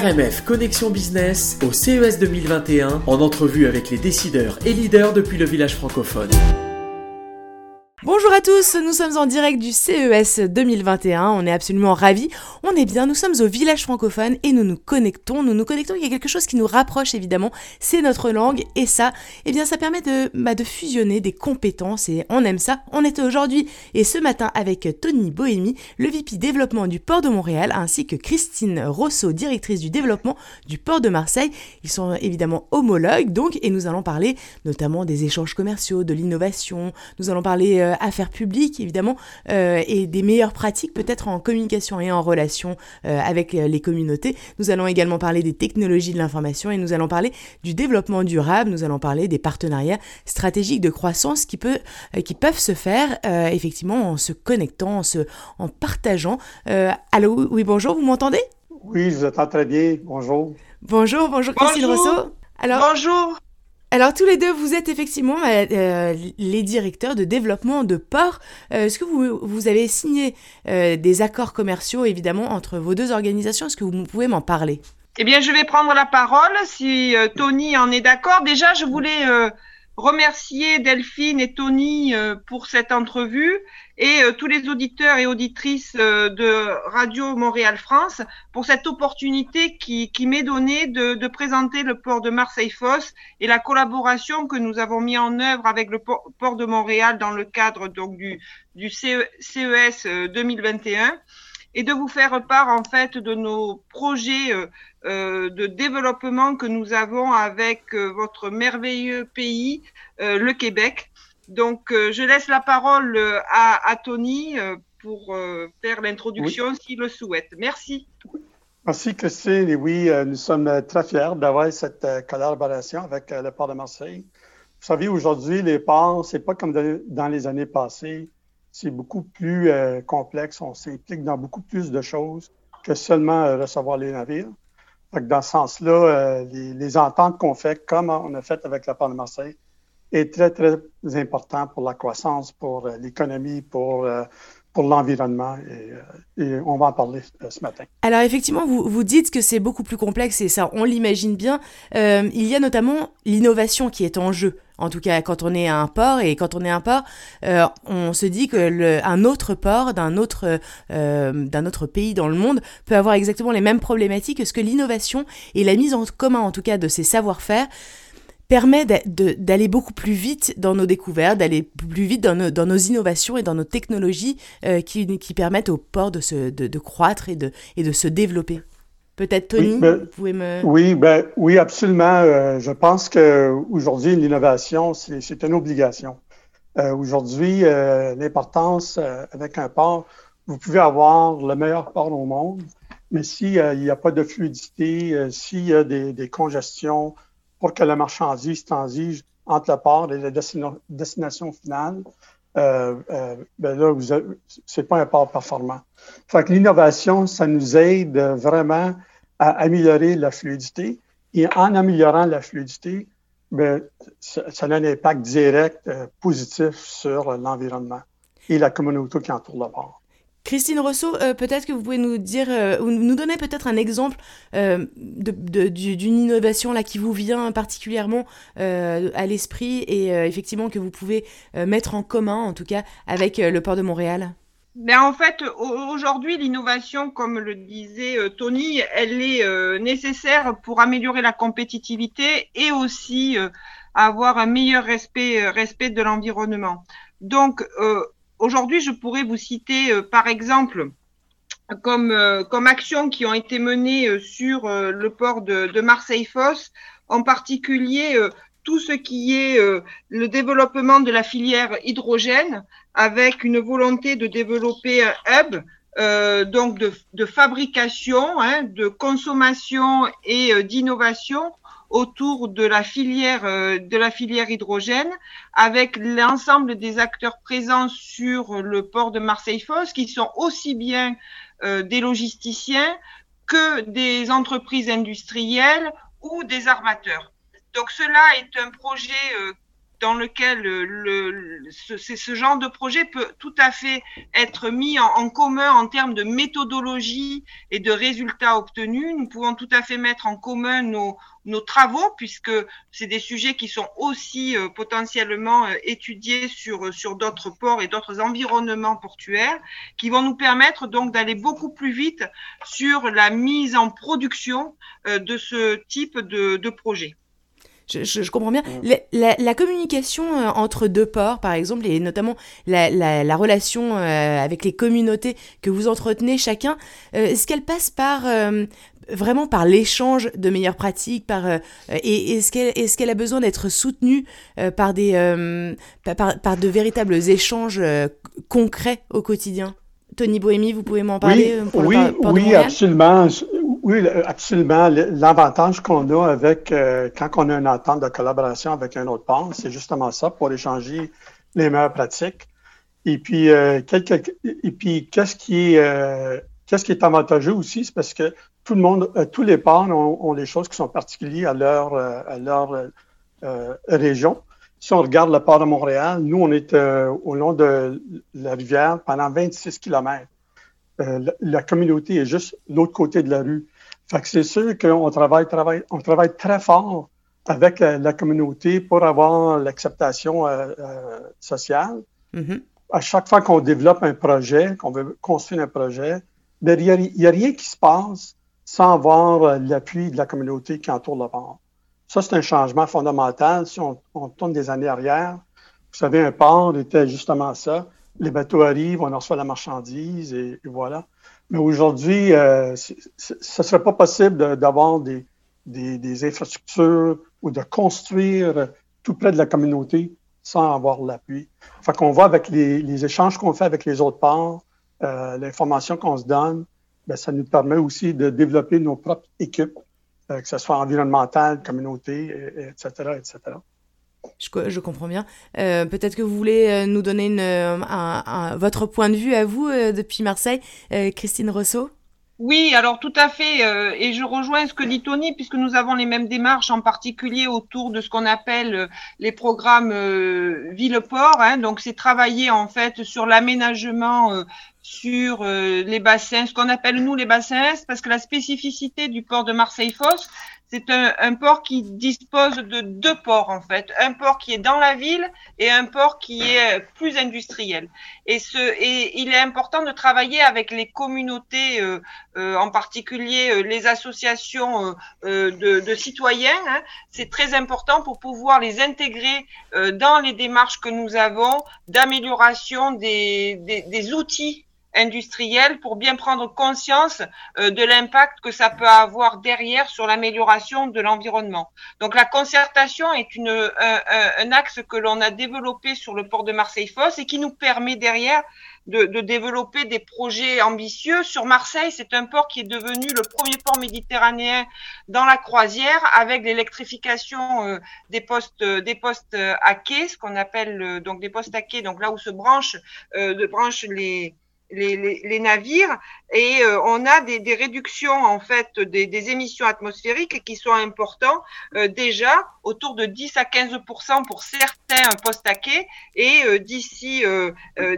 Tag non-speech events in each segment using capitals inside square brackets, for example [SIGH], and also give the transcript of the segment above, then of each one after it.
RMF Connexion Business au CES 2021 en entrevue avec les décideurs et leaders depuis le village francophone. Bonjour à tous, nous sommes en direct du CES 2021, on est absolument ravis, on est bien, nous sommes au village francophone et nous nous connectons, nous nous connectons, il y a quelque chose qui nous rapproche évidemment, c'est notre langue et ça, eh bien ça permet de, bah, fusionner des compétences et on aime ça. On était aujourd'hui et ce matin avec Tony Bohémy, le VP développement du port de Montréal, ainsi que Christine Rousseau, directrice du développement du port de Marseille. Ils sont évidemment homologues donc et nous allons parler notamment des échanges commerciaux, de l'innovation, nous allons parler... Euh, euh, affaires publiques, évidemment, euh, et des meilleures pratiques peut-être en communication et en relation euh, avec les communautés. Nous allons également parler des technologies de l'information et nous allons parler du développement durable, nous allons parler des partenariats stratégiques de croissance qui, peut, qui peuvent se faire effectivement en se connectant, en, se, en partageant. allô, oui, bonjour, vous m'entendez? Oui, je vous entends très bien. Bonjour. Bonjour, bonjour, Christine Rousseau. Alors, bonjour. Alors tous les deux, vous êtes effectivement euh, euh, les directeurs de développement de port. Euh, est-ce que vous, vous, avez signé des accords commerciaux, évidemment, entre vos deux organisations? Est-ce que vous pouvez m'en parler? Eh bien, je vais prendre la parole si Tony en est d'accord. Déjà, je voulais remercier Delphine et Tony pour cette entrevue et euh, tous les auditeurs et auditrices euh, de Radio Montréal France pour cette opportunité qui, m'est donnée de, présenter le port de Marseille-Fosse et la collaboration que nous avons mis en œuvre avec le port, de Montréal dans le cadre donc du, du CES 2021 euh, et de vous faire part en fait de nos projets de développement que nous avons avec votre merveilleux pays, le Québec. Donc, euh, je laisse la parole euh, à, Tony euh, pour faire l'introduction s'il le souhaite. Merci. Merci, Christine. Et oui, nous sommes très fiers d'avoir cette collaboration avec le port de Marseille. Vous savez, aujourd'hui, les ports, c'est pas comme dans les années passées. C'est beaucoup plus complexe. On s'implique dans beaucoup plus de choses que seulement recevoir les navires. dans ce sens-là, les, les, ententes qu'on fait, comme on a fait avec le port de Marseille, est très, très important pour la croissance, pour euh, l'économie, pour, euh, pour l'environnement. Et, euh, et, on va en parler ce matin. Alors effectivement, vous, vous dites que c'est beaucoup plus complexe et ça, on l'imagine bien. il y a notamment l'innovation qui est en jeu. En tout cas, quand on est à un port et quand on est à un port, on se dit que un autre port d'un autre, d'un autre pays dans le monde peut avoir exactement les mêmes problématiques que ce que l'innovation et la mise en commun, en tout cas, de ces savoir-faire permet d'aller beaucoup plus vite dans nos découvertes, d'aller plus vite dans nos, dans nos, innovations et dans nos technologies euh, qui, qui, permettent au port de, se, de, de, croître et de, et de se développer. Peut-être Tony, ben, vous pouvez me... Oui, ben, oui absolument. Euh, je pense qu'aujourd'hui, l'innovation, c'est une obligation. Euh, aujourd'hui, l'importance avec un port, vous pouvez avoir le meilleur port au monde, mais s'il n'y a pas de fluidité, s'il y a des, des congestions, pour que la marchandise transige entre le port et la destination finale, euh, euh, ben là, c'est pas un port performant. Fait que l'innovation, ça nous aide vraiment à améliorer la fluidité. Et en améliorant la fluidité, ben, ça, ça, a un impact direct euh, positif sur l'environnement et la communauté qui entoure le port. Christine Rousseau, euh, peut-être que vous pouvez nous dire, euh, ou nous donner peut-être un exemple euh, d'une innovation là qui vous vient particulièrement à l'esprit et effectivement que vous pouvez mettre en commun, en tout cas, avec le port de Montréal? Mais ben, en fait, aujourd'hui, l'innovation, comme le disait Tony, elle est nécessaire pour améliorer la compétitivité et aussi avoir un meilleur respect, respect de l'environnement. Donc, Aujourd'hui, je pourrais vous citer, euh, par exemple, comme, euh, comme actions qui ont été menées euh, sur le port de, de Marseille-Fosse, en particulier tout ce qui est le développement de la filière hydrogène, avec une volonté de développer un hub euh, donc de, de fabrication, hein, de consommation et d'innovation autour de la filière euh, de la filière hydrogène avec l'ensemble des acteurs présents sur le port de Marseille-Fosse qui sont aussi bien euh, des logisticiens que des entreprises industrielles ou des armateurs. Donc cela est un projet euh, dans lequel le, ce, genre de projet peut tout à fait être mis en, commun en termes de méthodologie et de résultats obtenus. Nous pouvons tout à fait mettre en commun nos, travaux, puisque c'est des sujets qui sont aussi euh, potentiellement euh, étudiés sur, euh, sur d'autres ports et d'autres environnements portuaires, qui vont nous permettre donc d'aller beaucoup plus vite sur la mise en production de ce type de projet. Je, je, comprends bien. La, la, communication entre deux ports, par exemple, et notamment la, la relation avec les communautés que vous entretenez chacun, est-ce qu'elle passe par, vraiment par l'échange de meilleures pratiques, par euh, et est-ce qu'elle est-ce qu'elle a besoin d'être soutenue euh, par des euh, par, par, de véritables échanges concrets au quotidien? Tony Bohémy, vous pouvez m'en parler Oui, pour oui, oui absolument. Oui, absolument. L'avantage qu'on a avec quand on a une entente de collaboration avec un autre port, c'est justement ça pour échanger les meilleures pratiques. Et puis, quelque, et puis qu'est-ce qui est qu'est-ce qui est avantageux aussi, c'est parce que tout le monde, euh, tous les ports ont, des choses qui sont particulières à leur, euh, à leur euh, région. Si on regarde le port de Montréal, nous, on est au long de la rivière pendant 26 kilomètres. La, communauté est juste l'autre côté de la rue. Fait que c'est sûr qu'on travaille, travaille, on travaille très fort avec la, communauté pour avoir l'acceptation sociale. Mm-hmm. À chaque fois qu'on développe un projet, qu'on veut construire un projet, ben, il n'y a, rien qui se passe sans avoir euh, l'appui de la communauté qui entoure le port. Ça, c'est un changement fondamental. Si on, tourne des années arrière, vous savez, un port était justement ça. Les bateaux arrivent, on reçoit la marchandise et, voilà. Mais aujourd'hui, euh, ce ne serait pas possible d'avoir des, des, infrastructures ou de construire tout près de la communauté sans avoir l'appui. Fait qu'on voit avec les, les échanges qu'on fait avec les autres ports, euh, l'information qu'on se donne, ben, ça nous permet aussi de développer nos propres équipes, euh, que ce soit environnementale, communauté, etc., etc. Je, comprends bien. Euh, Peut-être que vous voulez euh, nous donner un, votre point de vue à vous euh, depuis Marseille, Christine Rousseau? Oui, alors tout à fait, euh, et je rejoins ce que dit Tony, puisque nous avons les mêmes démarches, en particulier autour de ce qu'on appelle les programmes euh, ville-port. Hein, donc, c'est travailler en fait sur l'aménagement sur euh, les bassins, ce qu'on appelle nous les bassins, parce que la spécificité du port de Marseille-Fosse, c'est un, port qui dispose de deux ports en fait, un port qui est dans la ville et un port qui est plus industriel. Et, il est important de travailler avec les communautés, euh, euh, en particulier euh, les associations de, de, citoyens. Hein. C'est très important pour pouvoir les intégrer dans les démarches que nous avons d'amélioration des outils industriel pour bien prendre conscience euh, de l'impact que ça peut avoir derrière sur l'amélioration de l'environnement. Donc la concertation est une, un, un axe que l'on a développé sur le port de Marseille-Fosse et qui nous permet derrière de, de, développer des projets ambitieux. Sur Marseille, c'est un port qui est devenu le premier port méditerranéen dans la croisière avec l'électrification euh, des postes des postes à quai, ce qu'on appelle euh, donc des postes à quai, donc là où se branchent de branchent les les, les, les, navires et euh, on a des, des, réductions en fait des, des, émissions atmosphériques qui sont importants euh, déjà autour de 10 à 15 pour certains postes à et euh, d'ici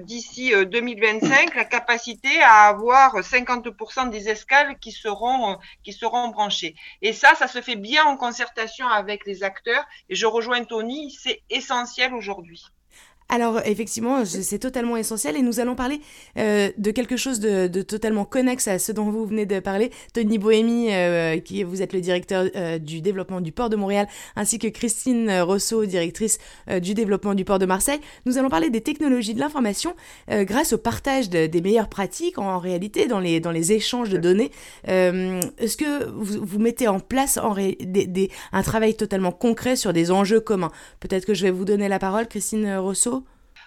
d'ici 2025 la capacité à avoir 50 des escales qui seront qui seront branchées et ça ça se fait bien en concertation avec les acteurs et je rejoins Tony c'est essentiel aujourd'hui. Alors effectivement, c'est totalement essentiel et nous allons parler euh, de quelque chose de, totalement connexe à ce dont vous venez de parler. Tony Bohémy, euh, qui vous êtes le directeur euh, du développement du port de Montréal, ainsi que Christine Rousseau, directrice euh, du développement du port de Marseille. Nous allons parler des technologies de l'information euh, grâce au partage de, des meilleures pratiques en, réalité dans les, échanges de données. Euh, est-ce que vous, mettez en place en ré, des, un travail totalement concret sur des enjeux communs? Peut-être que je vais vous donner la parole, Christine Rousseau.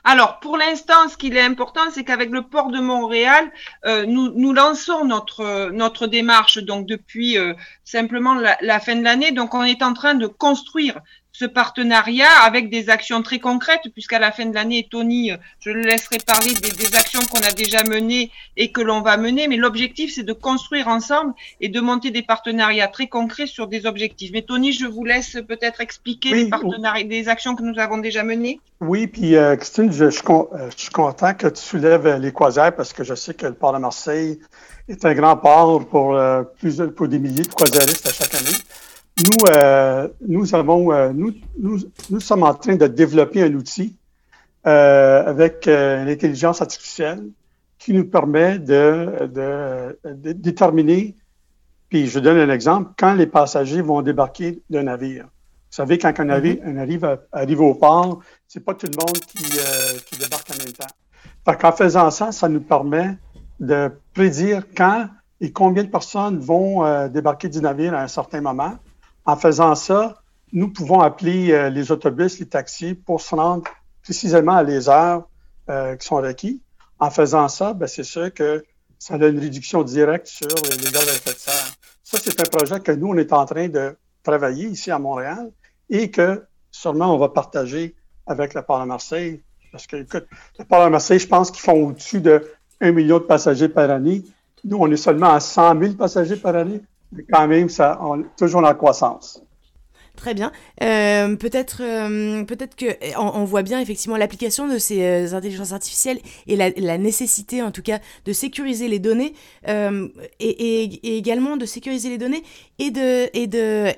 Alors, pour l'instant, ce qui est important, c'est qu'avec le port de Montréal, euh, nous, lançons notre, notre démarche donc depuis euh, simplement la, la, fin de l'année. Donc, on est en train de construire ce partenariat avec des actions très concrètes, puisqu'à la fin de l'année, Tony, je le laisserai parler des, actions qu'on a déjà menées et que l'on va mener, mais l'objectif, c'est de construire ensemble et de monter des partenariats très concrets sur des objectifs. Mais Tony, je vous laisse peut-être expliquer les partenariats, des actions que nous avons déjà menées. Oui, puis euh, Christine, je, je, suis content que tu soulèves les croisières parce que je sais que le port de Marseille est un grand port pour, euh, plus, pour des milliers de croisiéristes à chaque année. Nous, euh, nous avons, euh, nous, nous, nous, sommes en train de développer un outil euh, avec l'intelligence artificielle qui nous permet de, de, de, déterminer, puis je donne un exemple, quand les passagers vont débarquer d'un navire. Vous savez, quand un navire, mm-hmm. un navire arrive au port, c'est pas tout le monde qui, qui débarque en même temps. Fait qu'en faisant ça, ça nous permet de prédire quand et combien de personnes vont débarquer du navire à un certain moment en faisant ça, nous pouvons appeler euh, les autobus, les taxis pour se rendre précisément à les heures euh, qui sont requises. En faisant ça, ben, c'est sûr que ça a une réduction directe sur les gaz à effet de serre. Ça, c'est un projet que nous, on est en train de travailler ici à Montréal et que sûrement on va partager avec le port de Marseille. Parce que, écoute, le port de Marseille, je pense qu'ils font au-dessus de 1 million de passagers par année. Nous, on est seulement à 100 000 passagers par année quand même, ça, on, toujours la croissance. Très bien. Euh, peut-être, euh, peut-être que on, voit bien effectivement l'application de ces euh, intelligences artificielles et la, nécessité, en tout cas, de sécuriser les données et, également de sécuriser les données et de et de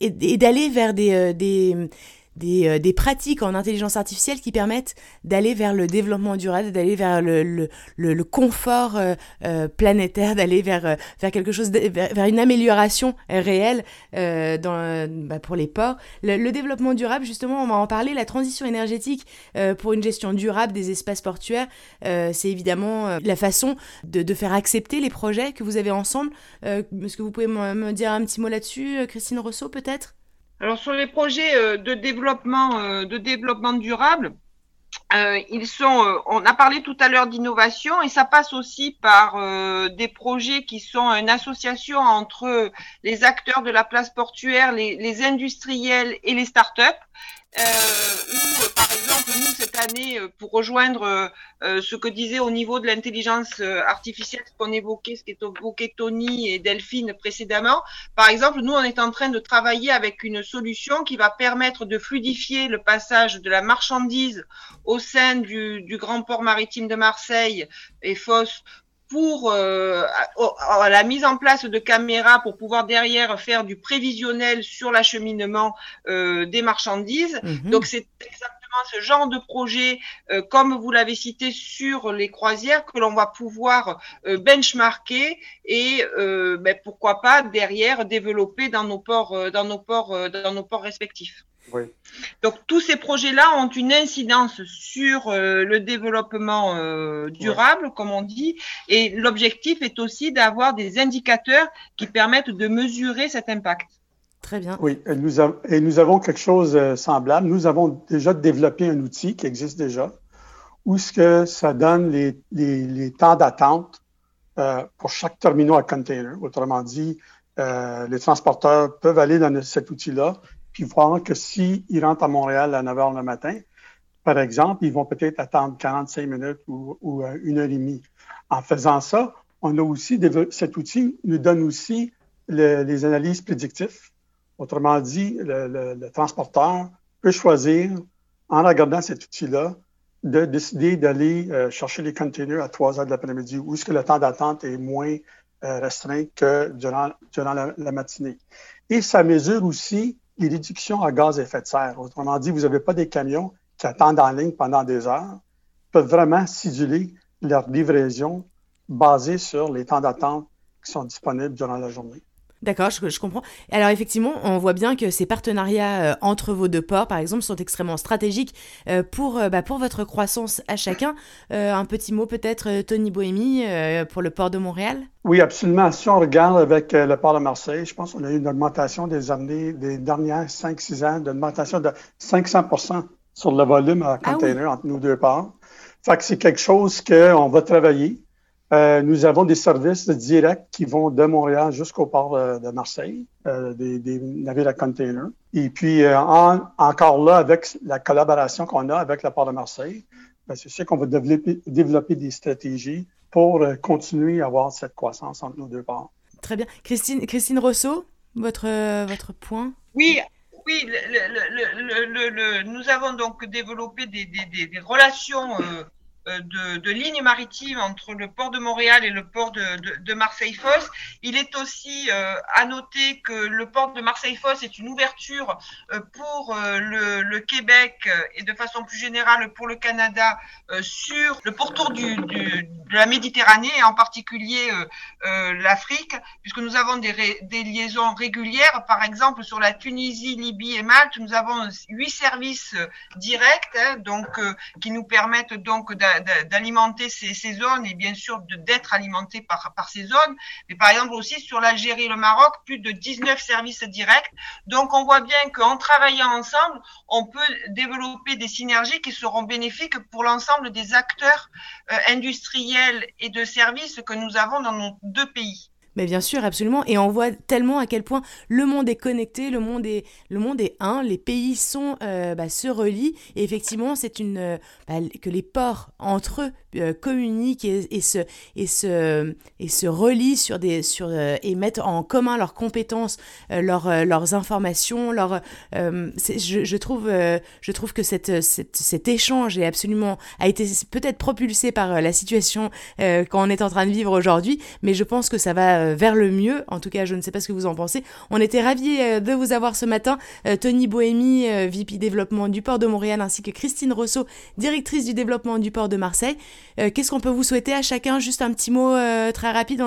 et, d'aller vers des, des des, euh, des, pratiques en intelligence artificielle qui permettent d'aller vers le développement durable, d'aller vers le, le, le, confort euh, euh, planétaire, [LAUGHS] d'aller vers, vers quelque chose, vers, une amélioration réelle dans, bah, pour les ports. Le, développement durable, justement, on va en parler, la transition énergétique pour une gestion durable des espaces portuaires, c'est évidemment la façon de, de, faire accepter les projets que vous avez ensemble. Est-ce que vous pouvez me dire un petit mot là-dessus, Christine Rousseau, peut-être? Alors sur les projets euh, de développement, euh, de développement durable, euh, ils sont, on a parlé tout à l'heure d'innovation et ça passe aussi par des projets qui sont une association entre les acteurs de la place portuaire, les, les industriels et les startups. Euh, où, par exemple, nous, cette année, euh, pour rejoindre euh, ce que disait au niveau de l'intelligence artificielle, ce qu'on évoquait, ce qu'évoquait Tony et Delphine précédemment, par exemple, nous, on est en train de travailler avec une solution qui va permettre de fluidifier le passage de la marchandise au sein du, du grand port maritime de Marseille et Fosse pour euh, la mise en place de caméras pour pouvoir derrière faire du prévisionnel sur l'acheminement euh, des marchandises. Mhm. Donc c'est exactement ce genre de projet, euh, comme vous l'avez cité sur les croisières, que l'on va pouvoir benchmarker et ben, pourquoi pas derrière développer dans nos ports, dans nos ports, dans nos ports respectifs. Donc tous ces projets-là ont une incidence sur euh, le développement euh, durable, comme on dit, et l'objectif est aussi d'avoir des indicateurs qui permettent de mesurer cet impact. Très bien. Oui, et nous, et nous avons quelque chose de euh, semblable. Nous avons déjà développé un outil qui existe déjà, où ce que ça donne les, les, temps d'attente pour chaque terminal à container. Autrement dit, les transporteurs peuvent aller dans cet outil-là puis voir que s'ils rentrent à Montréal à 9 h le matin, par exemple, ils vont peut-être attendre 45 minutes ou, euh, une heure et demie. En faisant ça, on a aussi cet outil nous donne aussi les analyses prédictives. Autrement dit, le, transporteur peut choisir, en regardant cet outil-là, de décider d'aller euh, chercher les containers à 3 heures de l'après-midi, où est-ce que le temps d'attente est moins euh, restreint que durant, la, matinée. Et ça mesure aussi les réductions à gaz à effet de serre. Autrement dit, vous n'avez pas des camions qui attendent en ligne pendant des heures, peuvent vraiment siduler leur livraison basée sur les temps d'attente qui sont disponibles durant la journée. D'accord, je, comprends. Alors effectivement, on voit bien que ces partenariats euh, entre vos deux ports, par exemple, sont extrêmement stratégiques euh, pour, euh, bah, pour votre croissance à chacun. un petit mot peut-être, Tony Bohémy, pour le port de Montréal Oui, absolument. Si on regarde avec le port de Marseille, je pense qu'on a eu une augmentation des années, des dernières 5-6 ans, d'une augmentation de 500 sur le volume à ah container entre nos deux ports. Fait que c'est quelque chose qu'on va travailler Euh, nous avons des services directs qui vont de Montréal jusqu'au port de Marseille, des, des, navires à container. Et puis, encore là, avec la collaboration qu'on a avec le port de Marseille, ben, c'est sûr qu'on va développer, développer, des stratégies pour continuer à avoir cette croissance entre nos deux ports. Très bien. Christine, Christine Rousseau, votre, votre point? Oui, oui, le, nous avons donc développé des, des, des relations euh, euh, de, de lignes maritimes entre le port de Montréal et le port de, Marseille-Fosse. Il est aussi euh, à noter que le port de Marseille-Fosse est une ouverture euh, pour le, Québec et de façon plus générale pour le Canada sur le pourtour de la Méditerranée et en particulier l'Afrique, puisque nous avons des, liaisons régulières. Par exemple, sur la Tunisie, Libye et Malte, nous avons huit services directs, hein, donc qui nous permettent donc de d'alimenter ces, zones et bien sûr d'être alimenté par, par ces zones. Mais par exemple aussi sur l'Algérie et le Maroc, plus de 19 services directs. Donc on voit bien qu'en travaillant ensemble, on peut développer des synergies qui seront bénéfiques pour l'ensemble des acteurs euh, industriels et de services que nous avons dans nos deux pays. Mais bien sûr, absolument. Et on voit tellement à quel point le monde est connecté, le monde est, le monde est un, les pays sont, euh, bah, se relient. Et effectivement, c'est une euh, bah, que les ports entre eux euh, communiquent et, se, et, se, et se relient sur des, sur, et mettent en commun leurs compétences, leurs, leurs informations. Leur, je, je, trouve, je trouve que cette, cette, cet échange est absolument, a été peut-être propulsé par la situation qu'on est en train de vivre aujourd'hui, mais je pense que ça va euh, vers le mieux. En tout cas, je ne sais pas ce que vous en pensez. On était ravis euh, de vous avoir ce matin. Euh, Tony Bohémy, VP développement du port de Montréal, ainsi que Christine Rousseau, directrice du développement du port de Marseille. Qu'est-ce qu'on peut vous souhaiter à chacun? Juste un petit mot très rapide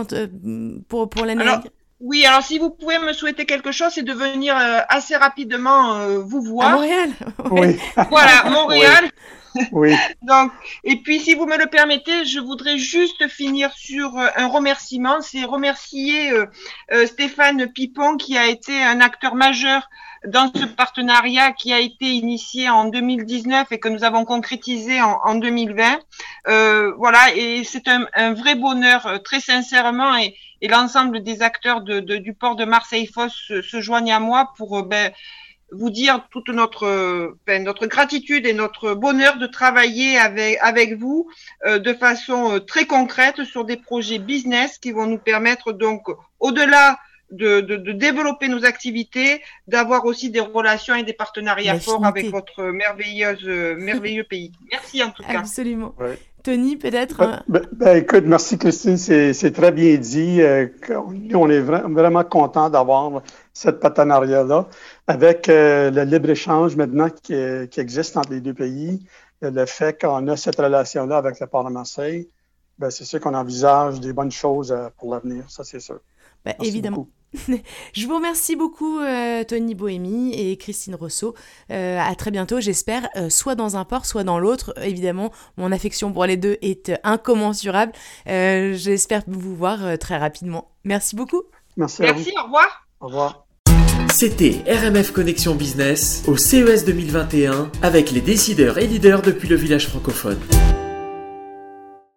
pour, pour l'année oui, alors si vous pouvez me souhaiter quelque chose, c'est de venir assez rapidement vous voir. À Montréal Oui. [LAUGHS] voilà, Montréal. Oui. [LAUGHS] Donc, et puis, si vous me le permettez, je voudrais juste finir sur euh, un remerciement. C'est remercier euh, euh, Stéphane Pipon, qui a été un acteur majeur dans ce partenariat qui a été initié en 2019 et que nous avons concrétisé en, en 2020. Euh, voilà, et c'est un, un, vrai bonheur, très sincèrement, et, et l'ensemble des acteurs de, de, du port de Marseille-Fosse se, se, joignent à moi pour ben, vous dire toute notre, ben, notre gratitude et notre bonheur de travailler avec, avec vous euh, de façon euh, très concrète sur des projets business qui vont nous permettre donc, au-delà de, de, de, développer nos activités, d'avoir aussi des relations et des partenariats forts avec votre merveilleuse, [LAUGHS] merveilleux pays. Merci en tout cas. Absolument. Tony, peut-être ben, ben, ben, Écoute, merci Christine, c'est très bien dit. Euh, on est vraiment content d'avoir cette partenariat-là avec euh, le libre-échange maintenant qui, qui, existe entre les deux pays. Le fait qu'on a cette relation-là avec le port de Marseille, ben, c'est sûr qu'on envisage des bonnes choses euh, pour l'avenir, ça c'est sûr. Ben, évidemment. [LAUGHS] Je vous remercie beaucoup, euh, Tony Bohémy et Christine Rousseau. Euh, à très bientôt, j'espère, euh, soit dans un port, soit dans l'autre. Évidemment, mon affection pour les deux est incommensurable. j'espère vous voir très rapidement. Merci beaucoup. Merci. Merci, au revoir. Au revoir. C'était RMF Connexion Business au CES 2021 avec les décideurs et leaders depuis le village francophone.